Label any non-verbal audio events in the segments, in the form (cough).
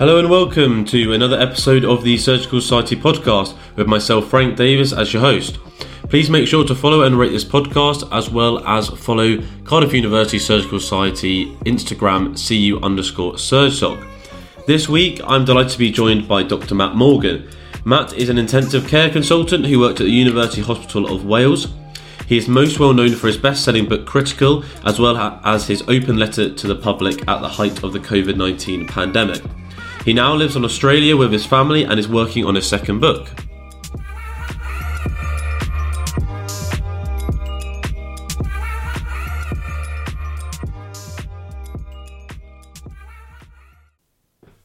Hello and welcome to another episode of the Surgical Society podcast with myself, Frank Davis, as your host. Please make sure to follow and rate this podcast as well as follow Cardiff University Surgical Society Instagram CU underscore SurgSoc. This week, I'm delighted to be joined by Dr. Matt Morgan. Matt is an intensive care consultant who worked at the University Hospital of Wales. He is most well known for his best selling book Critical, as well as his open letter to the public at the height of the COVID 19 pandemic. He now lives in Australia with his family and is working on his second book.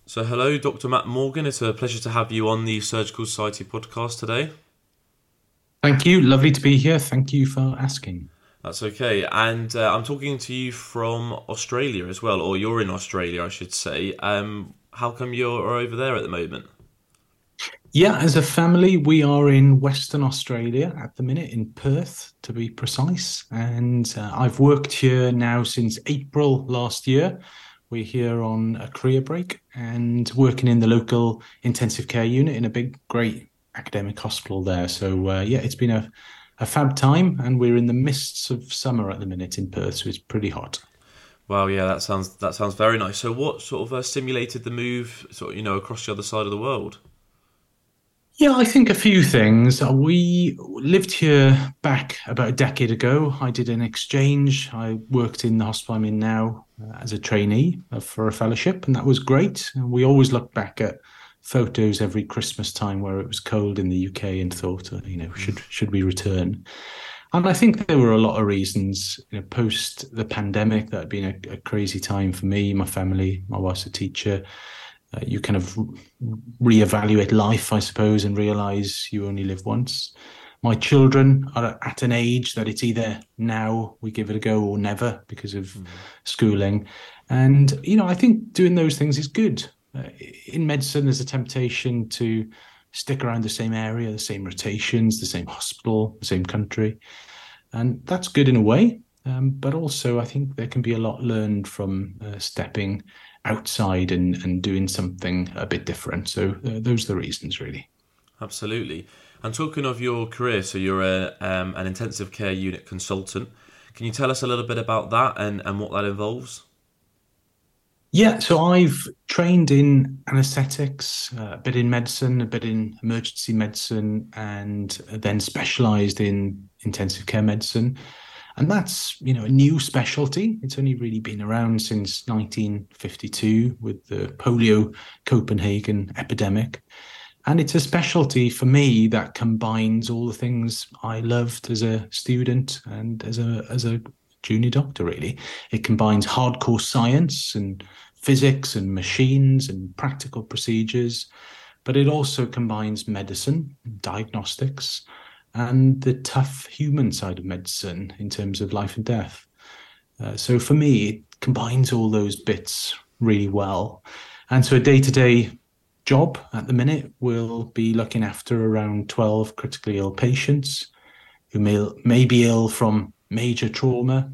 So, hello, Dr. Matt Morgan. It's a pleasure to have you on the Surgical Society podcast today. Thank you. Lovely to be here. Thank you for asking. That's okay. And uh, I'm talking to you from Australia as well, or you're in Australia, I should say. Um, how come you're over there at the moment? Yeah, as a family, we are in Western Australia at the minute, in Perth to be precise. And uh, I've worked here now since April last year. We're here on a career break and working in the local intensive care unit in a big, great academic hospital there. So, uh, yeah, it's been a, a fab time. And we're in the mists of summer at the minute in Perth, so it's pretty hot. Wow, yeah, that sounds that sounds very nice. So, what sort of uh, stimulated the move, sort of, you know, across the other side of the world? Yeah, I think a few things. Uh, we lived here back about a decade ago. I did an exchange. I worked in the hospital I'm in now uh, as a trainee uh, for a fellowship, and that was great. And we always look back at photos every Christmas time where it was cold in the UK and thought, uh, you know, should should we return? And I think there were a lot of reasons. You know, post the pandemic, that had been a, a, crazy time for me, my family. My wife's a teacher. Uh, you kind of reevaluate life, I suppose, and realize you only live once. My children are at an age that it's either now we give it a go or never because of mm. schooling. And, you know, I think doing those things is good. Uh, in medicine, there's a temptation to stick around the same area, the same rotations, the same hospital, the same country. And that's good in a way. Um, but also, I think there can be a lot learned from uh, stepping outside and, and doing something a bit different. So, uh, those are the reasons, really. Absolutely. And talking of your career, so you're a, um, an intensive care unit consultant. Can you tell us a little bit about that and, and what that involves? Yeah, so I've trained in anesthetics, uh, a bit in medicine, a bit in emergency medicine, and then specialized in intensive care medicine. And that's, you know, a new specialty. It's only really been around since 1952 with the polio Copenhagen epidemic. And it's a specialty for me that combines all the things I loved as a student and as a as a junior doctor, really. It combines hardcore science and physics and machines and practical procedures, but it also combines medicine, diagnostics, and the tough human side of medicine in terms of life and death. Uh, so for me, it combines all those bits really well. And so a day to day job at the minute will be looking after around 12 critically ill patients who may, may be ill from major trauma,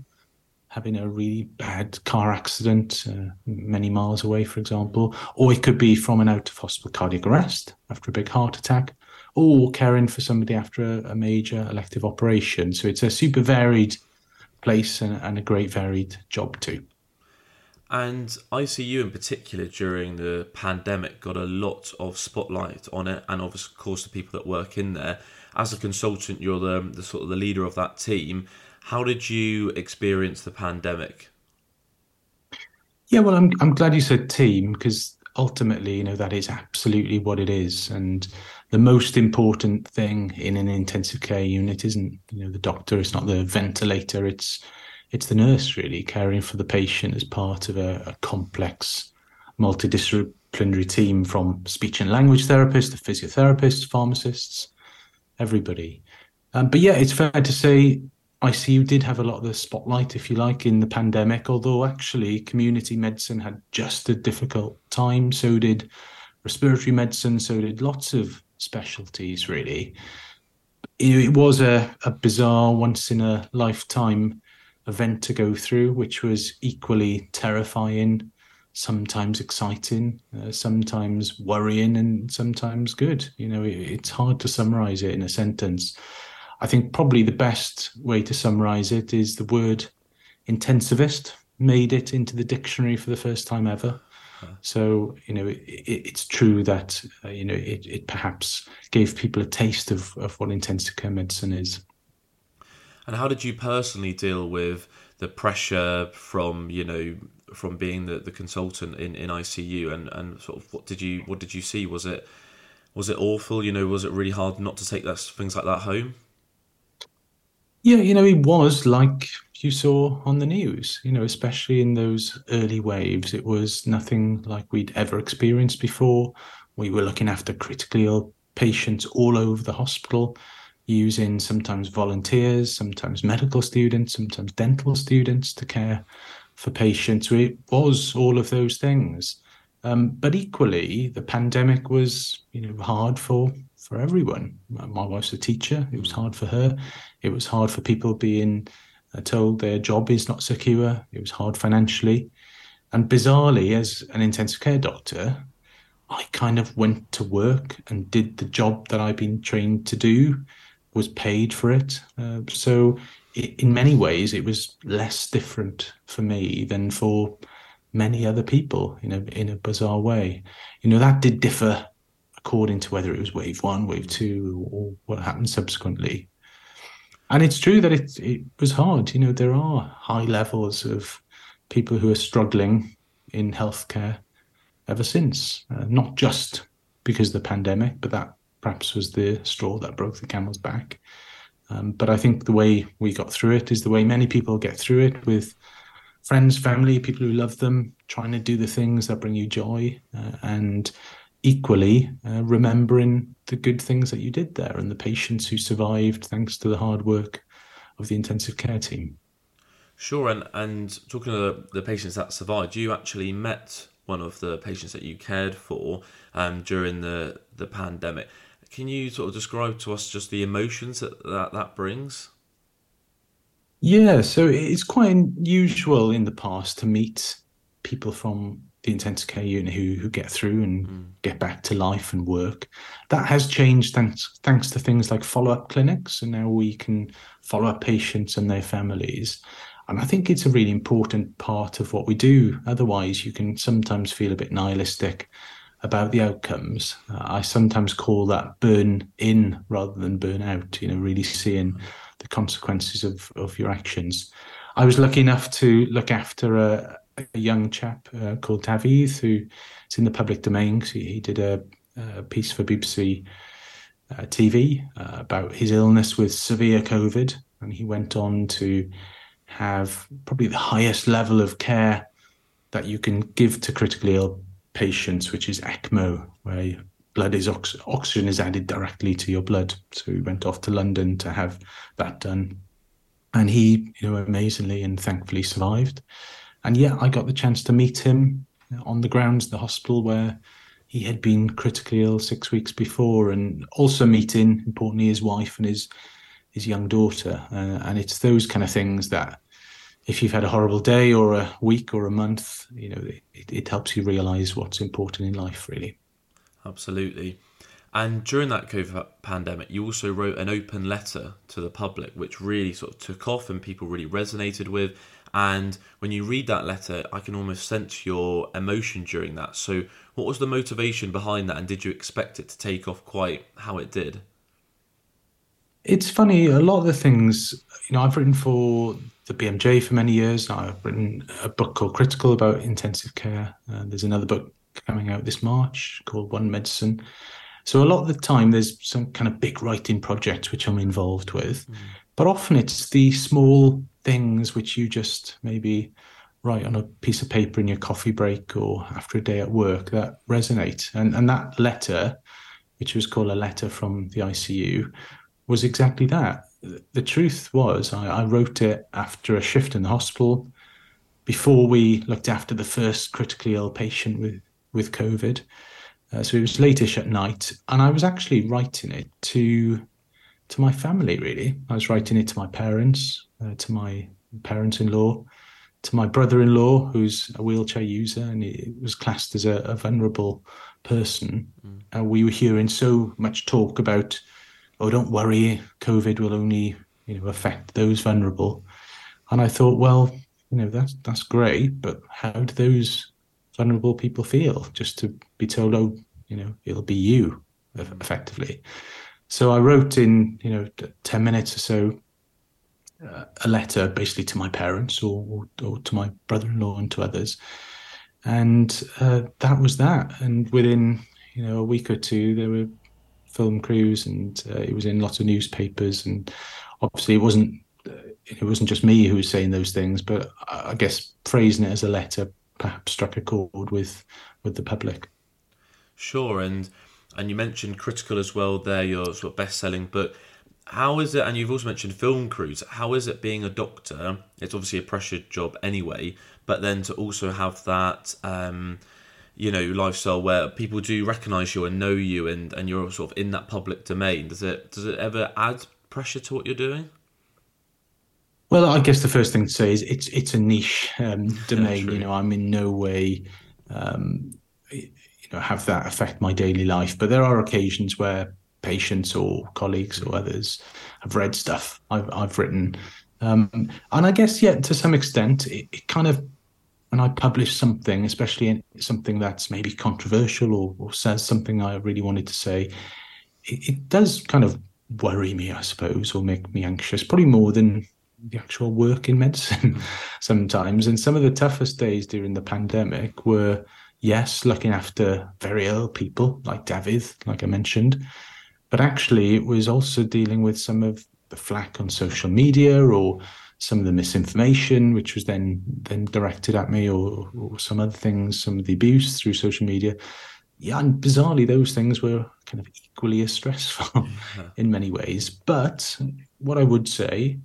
having a really bad car accident uh, many miles away, for example, or it could be from an out of hospital cardiac arrest after a big heart attack, or caring for somebody after a, a major elective operation. So it's a super varied place and, and a great varied job too. And ICU in particular during the pandemic got a lot of spotlight on it, and of course the people that work in there. As a consultant, you're the, the sort of the leader of that team. How did you experience the pandemic? Yeah, well, I'm I'm glad you said team because ultimately, you know, that is absolutely what it is, and the most important thing in an intensive care unit isn't you know the doctor, it's not the ventilator, it's it's the nurse really caring for the patient as part of a, a complex multidisciplinary team from speech and language therapists to physiotherapists, pharmacists, everybody. Um, but yeah, it's fair to say ICU did have a lot of the spotlight, if you like, in the pandemic, although actually community medicine had just a difficult time. So did respiratory medicine, so did lots of specialties, really. It was a, a bizarre, once in a lifetime event to go through, which was equally terrifying sometimes exciting, uh, sometimes worrying, and sometimes good. You know, it, it's hard to summarize it in a sentence. I think probably the best way to summarize it is the word intensivist made it into the dictionary for the first time ever. So you know, it, it's true that uh, you know it, it perhaps gave people a taste of, of what intensive care medicine is. And how did you personally deal with the pressure from you know from being the, the consultant in, in ICU and, and sort of what did you what did you see? Was it was it awful? You know, was it really hard not to take that things like that home? Yeah, you know, it was like you saw on the news, you know, especially in those early waves. It was nothing like we'd ever experienced before. We were looking after critically ill patients all over the hospital, using sometimes volunteers, sometimes medical students, sometimes dental students to care for patients. It was all of those things. Um, but equally, the pandemic was, you know, hard for for everyone. My wife's a teacher; it was hard for her. It was hard for people being uh, told their job is not secure. It was hard financially, and bizarrely, as an intensive care doctor, I kind of went to work and did the job that I've been trained to do, was paid for it. Uh, so, in many ways, it was less different for me than for many other people in a in a bizarre way. You know that did differ according to whether it was wave one, wave two, or what happened subsequently. And it's true that it it was hard. You know there are high levels of people who are struggling in healthcare ever since, uh, not just because of the pandemic, but that perhaps was the straw that broke the camel's back. Um, but I think the way we got through it is the way many people get through it with friends, family, people who love them, trying to do the things that bring you joy, uh, and equally uh, remembering the good things that you did there and the patients who survived thanks to the hard work of the intensive care team. Sure, and and talking to the, the patients that survived, you actually met one of the patients that you cared for um, during the the pandemic. Can you sort of describe to us just the emotions that that, that brings? Yeah, so it's quite unusual in the past to meet people from the intensive care unit who who get through and mm. get back to life and work. That has changed thanks thanks to things like follow up clinics, and now we can follow up patients and their families. And I think it's a really important part of what we do. Otherwise, you can sometimes feel a bit nihilistic about the outcomes. Uh, I sometimes call that burn in rather than burn out. You know, really seeing. Mm the consequences of, of your actions. I was lucky enough to look after a, a young chap uh, called David, who is in the public domain. He, he did a, a, piece for BBC uh, TV uh, about his illness with severe COVID, and he went on to have probably the highest level of care that you can give to critically ill patients, which is ECMO, where blood is ox- oxygen is added directly to your blood. So he went off to London to have that done, and he, you know, amazingly and thankfully survived. And yeah, I got the chance to meet him on the grounds the hospital where he had been critically ill six weeks before, and also meeting importantly his wife and his his young daughter. Uh, and it's those kind of things that if you've had a horrible day or a week or a month, you know, it, it helps you realize what's important in life, really. Absolutely. And during that COVID pandemic, you also wrote an open letter to the public, which really sort of took off and people really resonated with. And when you read that letter, I can almost sense your emotion during that. So, what was the motivation behind that, and did you expect it to take off quite how it did? It's funny, a lot of the things, you know, I've written for the BMJ for many years. I've written a book called Critical about intensive care. Uh, there's another book coming out this March called One Medicine. So a lot of the time, there's some kind of big writing projects which I'm involved with, mm. but often it's the small things which you just maybe write on a piece of paper in your coffee break or after a day at work that resonate. And and that letter, which was called a letter from the ICU, was exactly that. The truth was, I, I wrote it after a shift in the hospital, before we looked after the first critically ill patient with with COVID. Uh, so it was latish at night, and I was actually writing it to to my family. Really, I was writing it to my parents, uh, to my parents-in-law, to my brother-in-law, who's a wheelchair user, and he was classed as a, a vulnerable person. Mm. And we were hearing so much talk about, oh, don't worry, COVID will only you know affect those vulnerable. And I thought, well, you know, that's that's great, but how do those vulnerable people feel? Just to be told, oh, you know, it'll be you, effectively. So I wrote in, you know, ten minutes or so uh, a letter basically to my parents or, or, or to my brother-in-law and to others. And uh, that was that. And within you know a week or two there were film crews and uh, it was in lots of newspapers. And obviously it wasn't uh, it wasn't just me who was saying those things but i guess phrasing it as a letter perhaps struck a chord with with the public. Sure. And and you mentioned critical as well there your sort of best-selling book how is it and you've also mentioned film crews how is it being a doctor? It's obviously a pressured job anyway but then to also have that um, you know lifestyle where people do recognize you and know you and and you're sort of in that public domain does it does it ever add pressure to what you're doing? Well i guess the first thing to say is it's it's a niche um, (laughs) domain yeah, you know i'm in no way um, you know have that affect my daily life but there are occasions where patients or colleagues or others have read stuff I've, I've written. Um, and I guess, yeah, to some extent, it, it, kind of, when I publish something, especially in something that's maybe controversial or, or says something I really wanted to say, it, it does kind of worry me, I suppose, or make me anxious, probably more than the actual work in medicine (laughs) sometimes. And some of the toughest days during the pandemic were, yes, looking after very ill people like David, like I mentioned, but actually, it was also dealing with some of the flack on social media or some of the misinformation, which was then then directed at me, or, or some other things, some of the abuse through social media. Yeah, and bizarrely, those things were kind of equally as stressful yeah. (laughs) Uh-huh. in many ways. But what I would say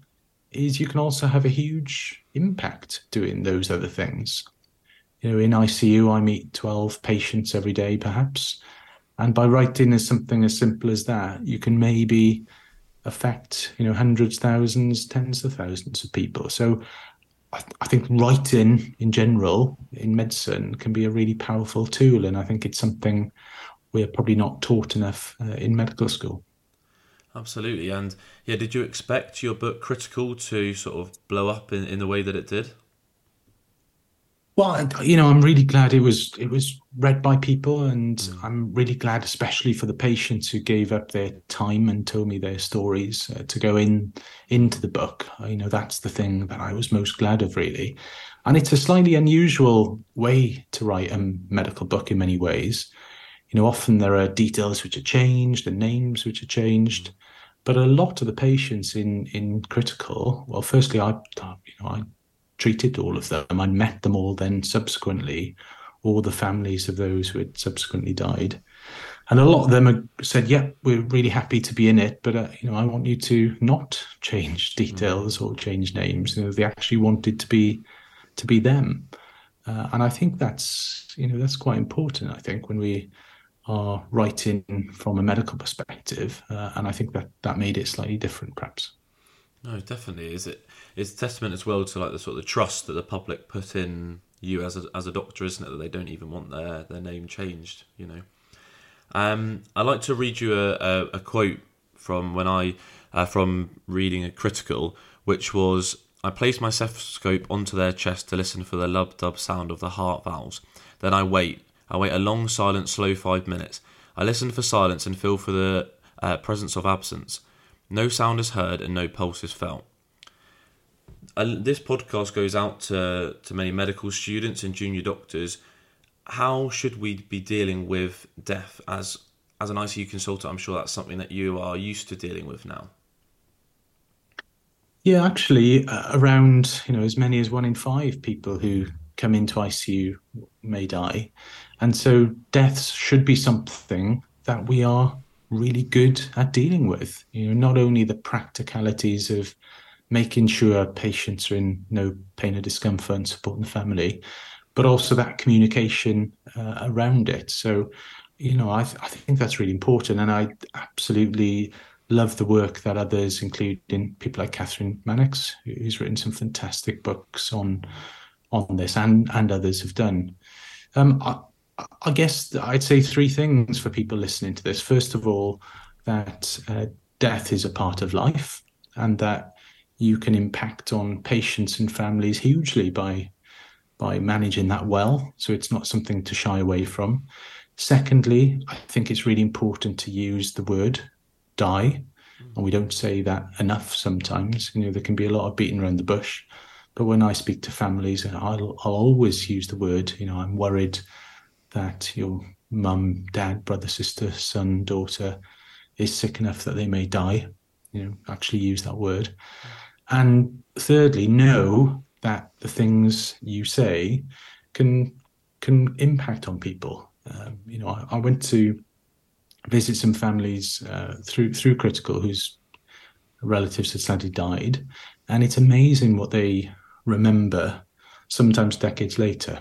is you can also have a huge impact doing those other things. You know, in ICU, I meet 12 patients every day, perhaps. And by writing as something as simple as that, you can maybe affect, you know, hundreds, thousands, tens of thousands of people. So I, th- I think writing in general in medicine can be a really powerful tool. And I think it's something we're probably not taught enough uh, in medical school. Absolutely. And yeah, did you expect your book Critical to sort of blow up in, in the way that it did? Well, you know, I'm really glad it was it was read by people, and mm. I'm really glad, especially for the patients who gave up their time and told me their stories uh, to go in into the book. You know, that's the thing that I was most glad of, really. And it's a slightly unusual way to write a medical book in many ways. You know, often there are details which are changed and names which are changed, but a lot of the patients in in critical. Well, firstly, I you know I treated all of them. I'd met them all then subsequently, all the families of those who had subsequently died. And a lot of them said, "Yeah, we're really happy to be in it, but uh, you know, I want you to not change (laughs) details or change names. You know, they actually wanted to be to be them." Uh, and I think that's you know that's quite important. I think when we are writing from a medical perspective, uh, and I think that that made it slightly different, perhaps. No, definitely. Is it? It's testament as well to like the sort of the trust that the public put in you as a, as a doctor, isn't it? That they don't even want their their name changed. You know. Um, I'd like to read you a, a, a quote from when I uh, from reading a critical, which was I place my stethoscope onto their chest to listen for the lub dub sound of the heart valves. Then I wait. I wait a long, silent, slow five minutes. I listen for silence and feel for the uh, presence of absence. No sound is heard and no pulse is felt. And this podcast goes out to, to many medical students and junior doctors. How should we be dealing with death as as an ICU consultant? I'm sure that's something that you are used to dealing with now. Yeah, actually, uh, around you know as many as one in five people who come into ICU may die, and so deaths should be something that we are really good at dealing with. You know, not only the practicalities of making sure patients are in no pain or discomfort and supporting the family, but also that communication uh, around it. So, you know, I, th- I think that's really important, and I absolutely love the work that others, including people like Kathryn Mannix, who's written some fantastic books on on this, and and others have done. Um, I, I guess I'd say three things for people listening to this. First of all, that uh, death is a part of life, and that you can impact on patients and families hugely by by managing that well. So it's not something to shy away from. Secondly, I think it's really important to use the word die. And we don't say that enough sometimes. You know, there can be a lot of beating around the bush. But when I speak to families, I'll, I'll always use the word, you know, I'm worried that your mum, dad, brother, sister, son, daughter is sick enough that they may die. You know, actually use that word. And thirdly, know that the things you say can can impact on people. Um, you know, I, I, went to visit some families uh, through through critical whose relatives had sadly died, and it's amazing what they remember. Sometimes decades later,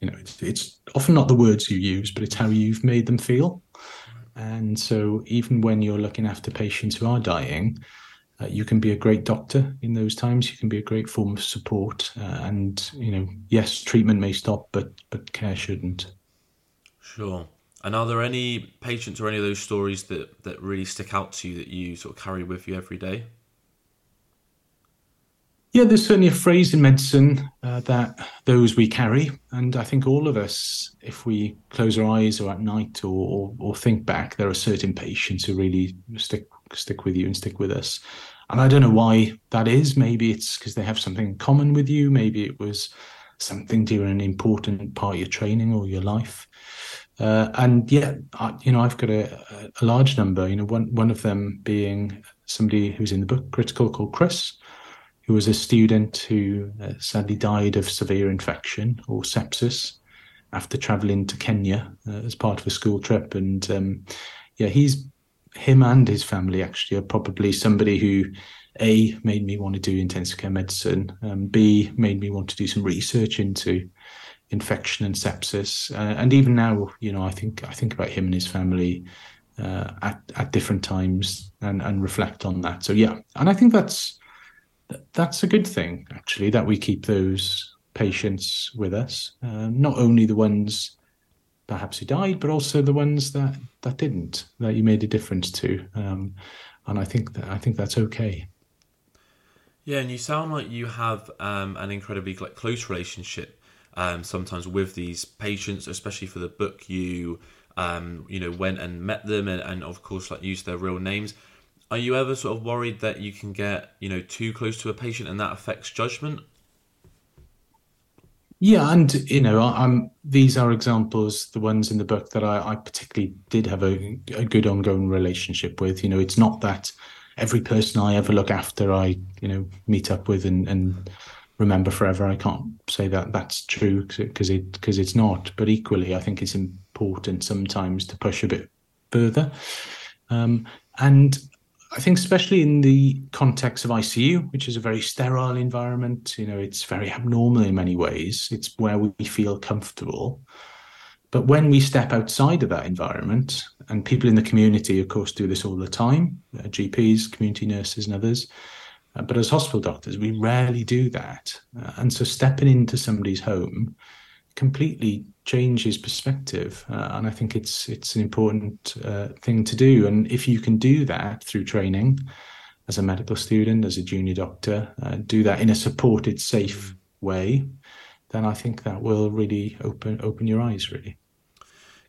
you know, it's, it's often not the words you use, but it's how you've made them feel. And so, even when you're looking after patients who are dying, uh, you can be a great doctor in those times. You can be a great form of support, uh, and you know, yes, treatment may stop, but but care shouldn't. Sure. And are there any patients or any of those stories that that really stick out to you that you sort of carry with you every day? Yeah, there's certainly a phrase in medicine uh, that those we carry, and I think all of us, if we close our eyes or at night or, or, or think back, there are certain patients who really stick stick with you and stick with us. And I don't know why that is. Maybe it's because they have something in common with you. Maybe it was something during an important part of your training or your life. Uh, and yeah, I, you know, I've got a, a, large number. You know, one one of them being somebody who's in the book Critical called Chris, who was a student who uh, sadly died of severe infection or sepsis after traveling to Kenya uh, as part of a school trip. And um, yeah, he's him and his family actually are probably somebody who a made me want to do intensive care medicine um, b made me want to do some research into infection and sepsis. Uh, and even now you know i think i think about him and his family uh, at at different times and and reflect on that. So yeah. And i think that's that's a good thing actually that we keep those patients with us uh, not only the ones perhaps who died, but also the ones that that didn't, that you made a difference to. Um, and I think that I think that's okay. Yeah, and you sound like you have um, an incredibly close relationship um, sometimes with these patients, especially for the book. You um, you know went and met them, and, and of course like used their real names. Are you ever sort of worried that you can get you know too close to a patient and that affects judgment? Yeah, and you know, I'm these are examples, the ones in the book that I, I particularly did have a, a, good ongoing relationship with. You know, it's not that every person I ever look after, I you know meet up with and, and remember forever. I can't say that that's true because it because it's not. But equally, I think it's important sometimes to push a bit further. Um, and I think especially in the context of ICU, which is a very sterile environment, you know, it's very abnormal in many ways. It's where we feel comfortable. But when we step outside of that environment, and people in the community, of course, do this all the time, uh, GPs, community nurses, and others. Uh, but as hospital doctors, we rarely do that. Uh, and so stepping into somebody's home completely change his perspective, uh, and I think it's it's an important uh, thing to do. And if you can do that through training, as a medical student, as a junior doctor, uh, do that in a supported, safe way, then I think that will really open open your eyes. Really.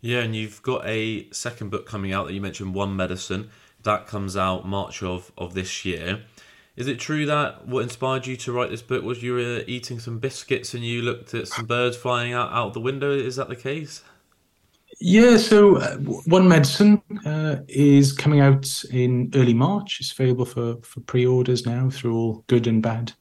Yeah, and you've got a second book coming out that you mentioned, One Medicine. That comes out March of of this year. Is it true that what inspired you to write this book was you were eating some biscuits and you looked at some birds flying out, out the window? Is that the case? Yeah, so uh, One Medicine uh, is coming out in early March. It's available for, for pre orders now through all good and bad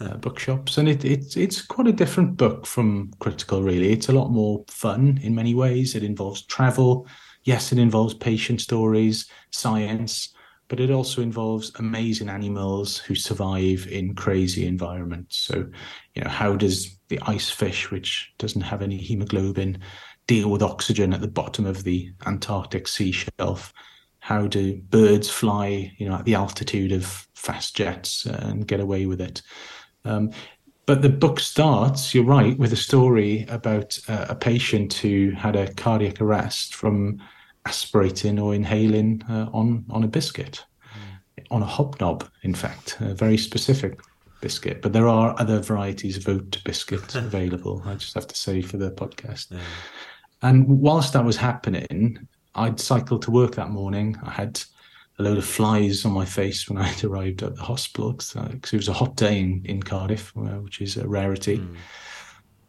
uh, (laughs) bookshops. And it, it, it's quite a different book from Critical, really. It's a lot more fun in many ways. It involves travel. Yes, it involves patient stories, science, but it also involves amazing animals who survive in crazy environments. So, you know, how does the ice fish, which doesn't have any hemoglobin, deal with oxygen at the bottom of the Antarctic sea shelf? How do birds fly, you know, at the altitude of fast jets and get away with it? Um, but the book starts, you're right, with a story about uh, a patient who had a cardiac arrest from aspirating or inhaling uh, on on a biscuit, mm. on a hobnob, in fact, a very specific biscuit. But there are other varieties of oat biscuit (laughs) available. I just have to say for the podcast. Yeah. And whilst that was happening, I'd cycled to work that morning. I had a load of flies on my face when I had arrived at the hospital because uh, it was a hot day in, in Cardiff, uh, which is a rarity. Mm.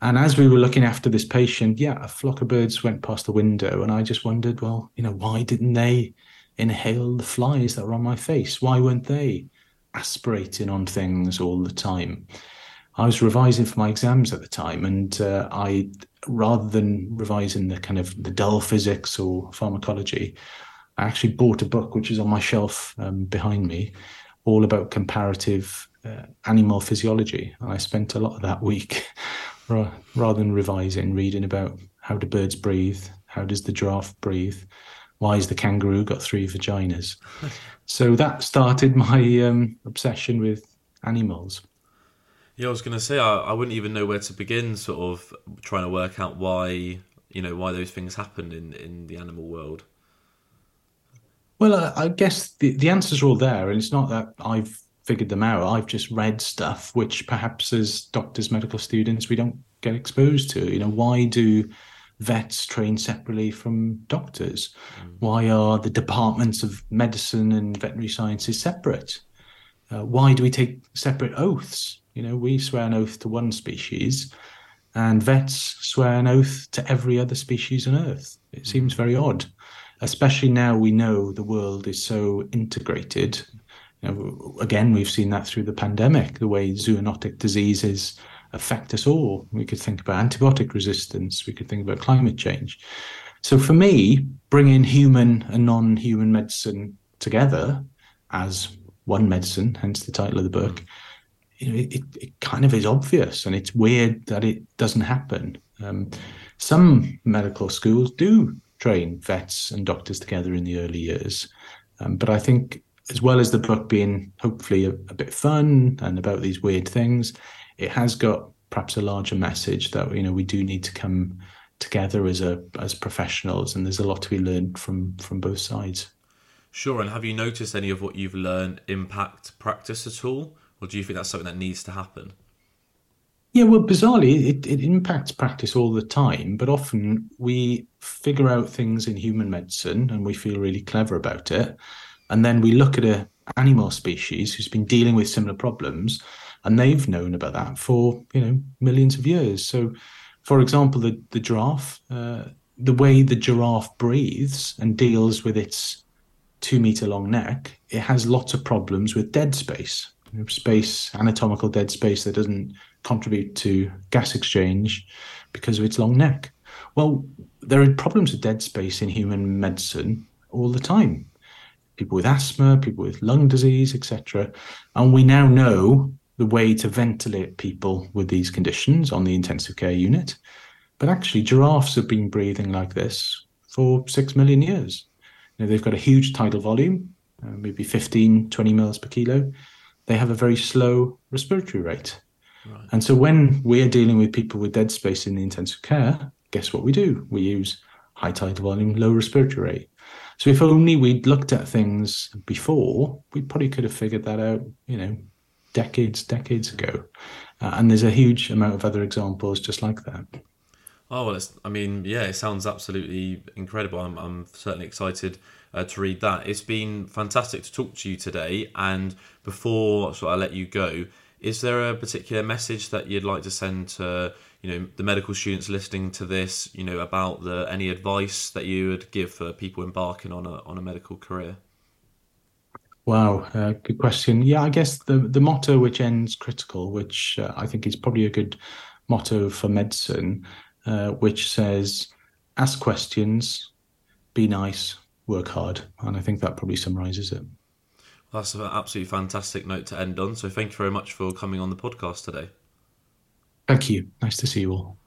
And as we were looking after this patient, yeah, a flock of birds went past the window, and I just wondered, well, you know, why didn't they inhale the flies that were on my face? Why weren't they aspirating on things all the time? I was revising for my exams at the time, and uh, I, rather than revising the kind of the dull physics or pharmacology, I actually bought a book which is on my shelf um, behind me, all about comparative uh, animal physiology. And I spent a lot of that week (laughs) rather than revising, reading about how do birds breathe, how does the giraffe breathe, why has the kangaroo got three vaginas. (laughs) so that started my um, obsession with animals. Yeah, I was going to say I, I wouldn't even know where to begin, sort of trying to work out why you know why those things happen in in the animal world. Well, I guess the, the answers are all there, and it's not that I've figured them out. I've just read stuff which perhaps as doctors, medical students, we don't get exposed to. You know, why do vets train separately from doctors? Mm. Why are the departments of medicine and veterinary sciences separate? Uh, why do we take separate oaths? You know, we swear an oath to one species, and vets swear an oath to every other species on Earth. It seems very odd especially now we know the world is so integrated. You know, again, we've seen that through the pandemic, the way zoonotic diseases affect us all. We could think about antibiotic resistance, we could think about climate change. So for me, bringing human and non human medicine together as one medicine, hence the title of the book, you know, it, it kind of is obvious and it's weird that it doesn't happen. Um, some medical schools do train vets and doctors together in the early years. Um, but I think, as well as the book being hopefully a, a, bit fun and about these weird things, it has got perhaps a larger message that you know we do need to come together as a as professionals, and there's a lot to be learned from from both sides. Sure. And have you noticed any of what you've learned impact practice at all, or do you think that's something that needs to happen? Yeah, well, bizarrely, it, it impacts practice all the time, but often we figure out things in human medicine and we feel really clever about it. And then we look at a animal species who's been dealing with similar problems and they've known about that for, you know, millions of years. So, for example, the, the giraffe, uh, the way the giraffe breathes and deals with its two meter long neck, it has lots of problems with dead space, you know, space, anatomical dead space that doesn't contribute to gas exchange because of its long neck. Well, there are problems with dead space in human medicine all the time. People with asthma, people with lung disease, etc. And we now know the way to ventilate people with these conditions on the intensive care unit. But actually, giraffes have been breathing like this for six million years. You know, they've got a huge tidal volume, uh, maybe 15, 20 mils per kilo. They have a very slow respiratory rate. And so when we're dealing with people with dead space in the intensive care, guess what we do? We use high tidal volume, low respiratory rate. So if only we'd looked at things before, we probably could have figured that out, you know, decades, decades ago. Uh, and there's a huge amount of other examples just like that. Oh well, it's, I mean, yeah, it sounds absolutely incredible. I'm, I'm certainly excited uh, to read that. It's been fantastic to talk to you today. And before so I let you go, is there a particular message that you'd like to send to you know the medical students listening to this? You know about the any advice that you would give for people embarking on a on a medical career? Wow, uh, good question. Yeah, I guess the the motto which ends critical, which uh, I think is probably a good motto for medicine, uh, which says ask questions, be nice, work hard, and I think that probably summarizes it. That's an absolutely fantastic note to end on. So thank you very much for coming on the podcast today. Thank you. Nice to see you all.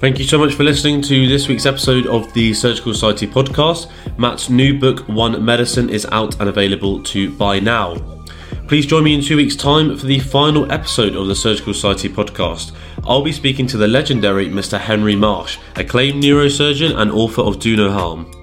Thank you so much for listening to this week's episode of the Surgical Society podcast. Matt's new book, One Medicine, is out and available to buy now. Please join me in two weeks' time for the final episode of the Surgical Society podcast. I'll be speaking to the legendary Mr. Henry Marsh, acclaimed neurosurgeon and author of Do No Harm.